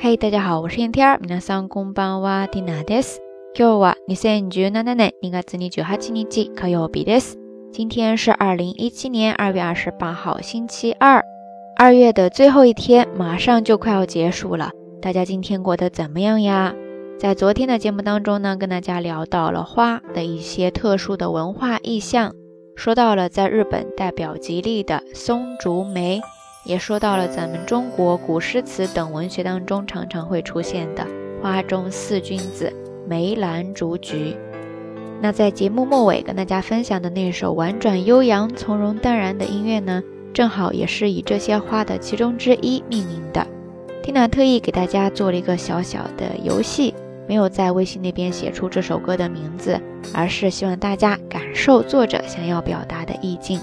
嗨，大家好，我是 y e n e a 皆さんこんばんは。テ i n a です。今日は二千十七年二月二十八日火曜日です。今天是二零一七年二月二十八号星期二，二月的最后一天，马上就快要结束了。大家今天过得怎么样呀？在昨天的节目当中呢，跟大家聊到了花的一些特殊的文化意象，说到了在日本代表吉利的松竹梅。也说到了咱们中国古诗词等文学当中常常会出现的花中四君子——梅、兰、竹、菊。那在节目末尾跟大家分享的那首婉转悠扬、从容淡然的音乐呢，正好也是以这些花的其中之一命名的。缇娜特意给大家做了一个小小的游戏，没有在微信那边写出这首歌的名字，而是希望大家感受作者想要表达的意境。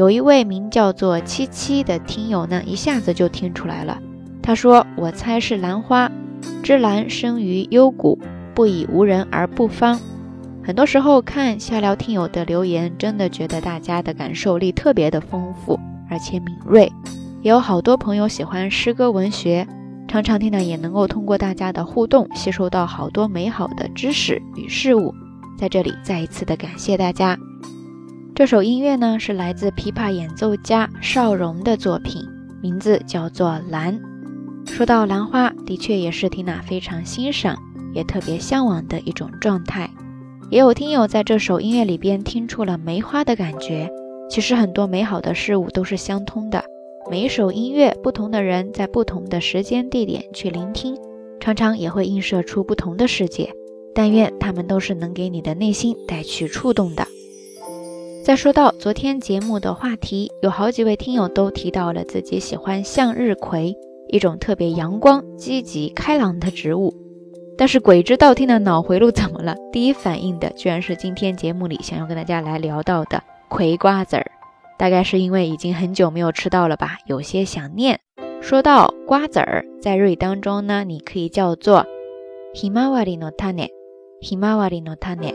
有一位名叫做七七的听友呢，一下子就听出来了。他说：“我猜是兰花，芝兰生于幽谷，不以无人而不芳。”很多时候看下聊听友的留言，真的觉得大家的感受力特别的丰富而且敏锐。有好多朋友喜欢诗歌文学，常常听呢也能够通过大家的互动，吸收到好多美好的知识与事物。在这里再一次的感谢大家。这首音乐呢，是来自琵琶演奏家邵荣的作品，名字叫做《兰》。说到兰花，的确也是缇娜非常欣赏，也特别向往的一种状态。也有听友在这首音乐里边听出了梅花的感觉。其实很多美好的事物都是相通的，每一首音乐，不同的人在不同的时间地点去聆听，常常也会映射出不同的世界。但愿他们都是能给你的内心带去触动的。再说到昨天节目的话题，有好几位听友都提到了自己喜欢向日葵，一种特别阳光、积极、开朗的植物。但是鬼知道听的脑回路怎么了，第一反应的居然是今天节目里想要跟大家来聊到的葵瓜子儿，大概是因为已经很久没有吃到了吧，有些想念。说到瓜子儿，在日语当中呢，你可以叫做ひまわ i の種、ひ a わりの種、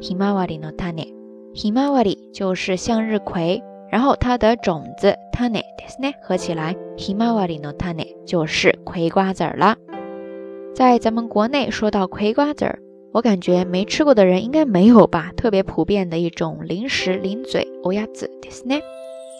ひまわり n 種。himawari 就是向日葵，然后它的种子タネですね，合起来 himawari no tane 就是葵瓜子儿了。在咱们国内说到葵瓜子儿，我感觉没吃过的人应该没有吧，特别普遍的一种零食零嘴欧亚子ですね。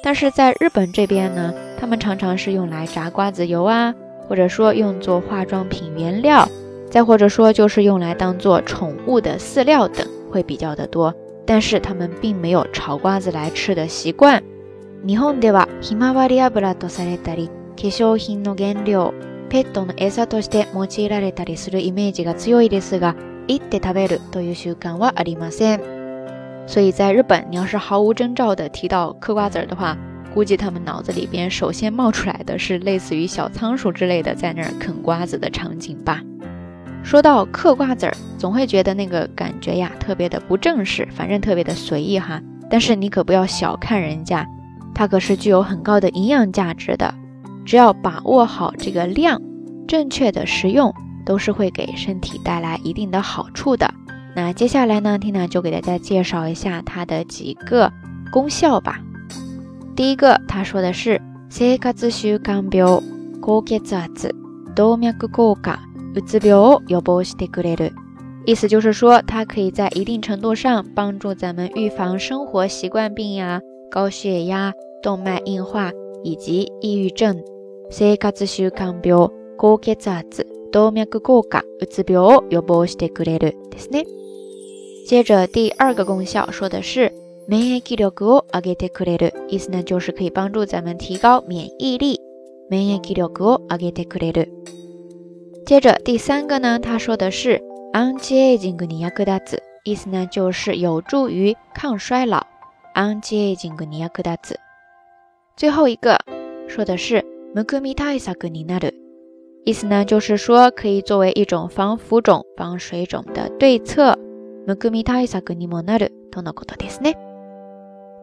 但是在日本这边呢，他们常常是用来炸瓜子油啊，或者说用作化妆品原料，再或者说就是用来当做宠物的饲料等，会比较的多。但是他们并没有炒瓜子来吃的习惯。日本ではひまわり油とされたり、化粧品の原料、ペットの餌として用いられたりするイメージが強いですが、行って食べるという習慣はありません。所以在日本，你要是毫无征兆的提到嗑瓜子儿的话，估计他们脑子里边首先冒出来的是类似于小仓鼠之类的在那儿啃瓜子的场景吧。说到嗑瓜子儿，总会觉得那个感觉呀，特别的不正式，反正特别的随意哈。但是你可不要小看人家，它可是具有很高的营养价值的。只要把握好这个量，正确的食用，都是会给身体带来一定的好处的。那接下来呢缇娜就给大家介绍一下它的几个功效吧。第一个，它说的是：生活习惯病、高血压、动脉硬化。予防してくれる。意思就是说，它可以在一定程度上帮助咱们预防生活习惯病呀、高血压、动脉硬化以及抑郁症、生活习惯病、高血压、动脉硬化、乌兹表有帮助的，对不对？接着第二个功效说的是免疫力哦，阿给てくれる，意思呢就是可以帮助咱们提高免疫力，免疫力哦，阿给特克雷的。接着第三个呢，他说的是 “anjie jinggu niya kudaz”，意思呢就是有助于抗衰老。anjie jinggu niya kudaz。最后一个说的是 “mukumita isaguni naru”，意思呢就是说可以作为一种防浮肿、防水肿的对策。mukumita isaguni monaru donogoto desne。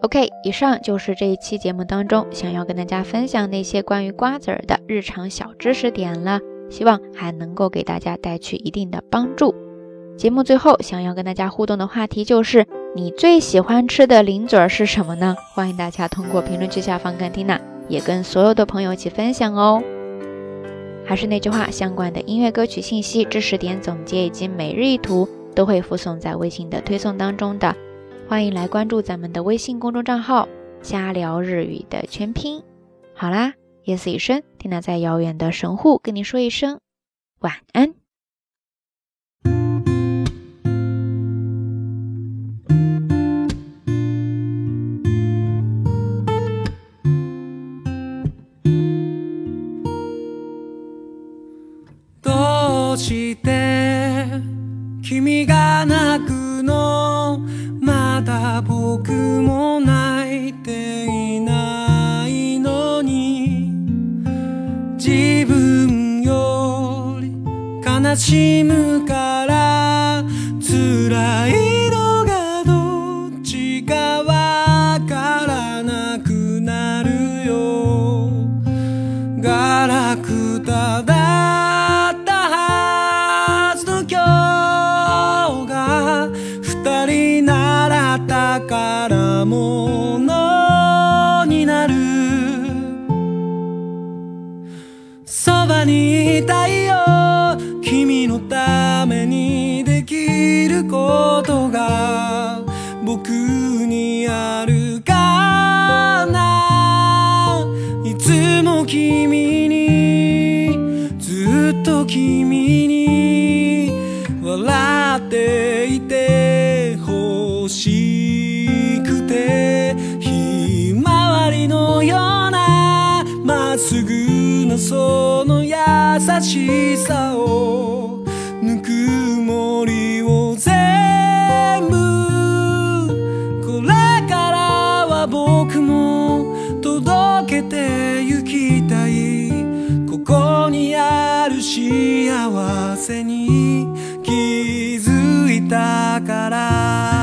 OK，以上就是这一期节目当中想要跟大家分享那些关于瓜子儿的日常小知识点了。希望还能够给大家带去一定的帮助。节目最后想要跟大家互动的话题就是，你最喜欢吃的零嘴儿是什么呢？欢迎大家通过评论区下方跟缇娜，也跟所有的朋友一起分享哦。还是那句话，相关的音乐歌曲信息、知识点总结以及每日一图都会附送在微信的推送当中的，欢迎来关注咱们的微信公众账号“瞎聊日语”的全拼。好啦。夜色已深，蒂娜在遥远的神户跟你说一声晚安。しむから辛い君に笑っていて欲しくてひまわりのようなまっすぐなその優しさを幸せに気づいたから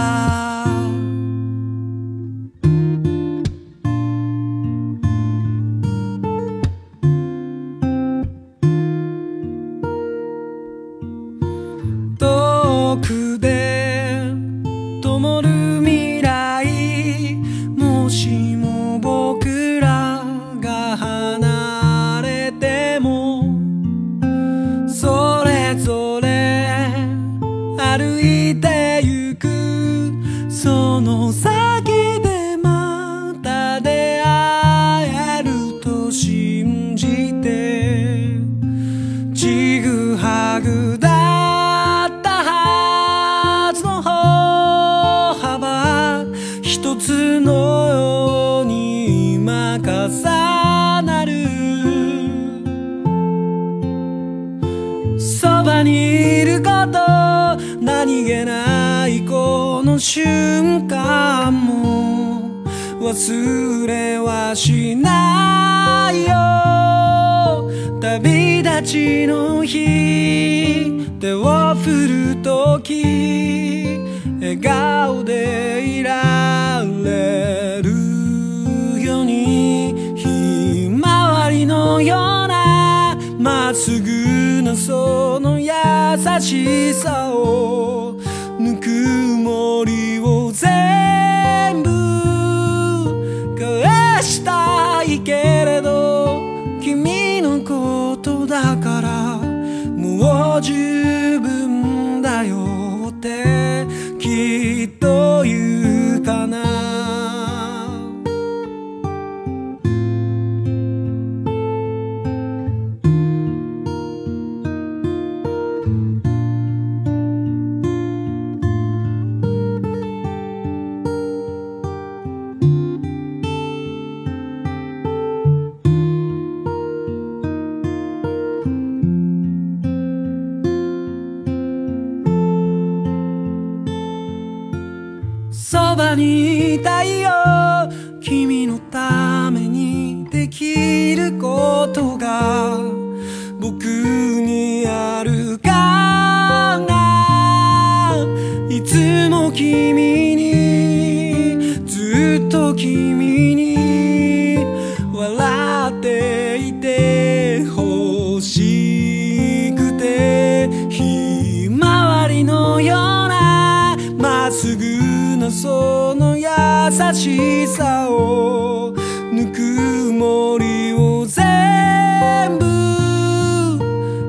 にいること何気ないこの瞬間も忘れはしないよ旅立ちの日手を振るとき笑顔で優しさをぬくもりを全部返したいけれど君のことだからもう十分そばにいたいよ君のためにできることが僕にあるかないつも君にずっと君その優しさをぬくもりを全部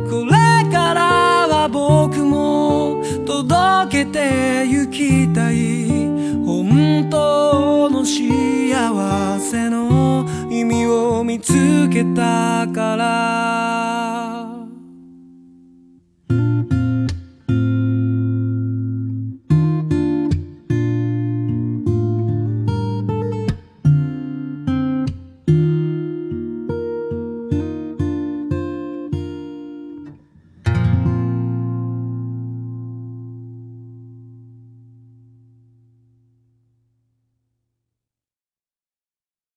これからは僕も届けてゆきたい本当の幸せの意味を見つけたから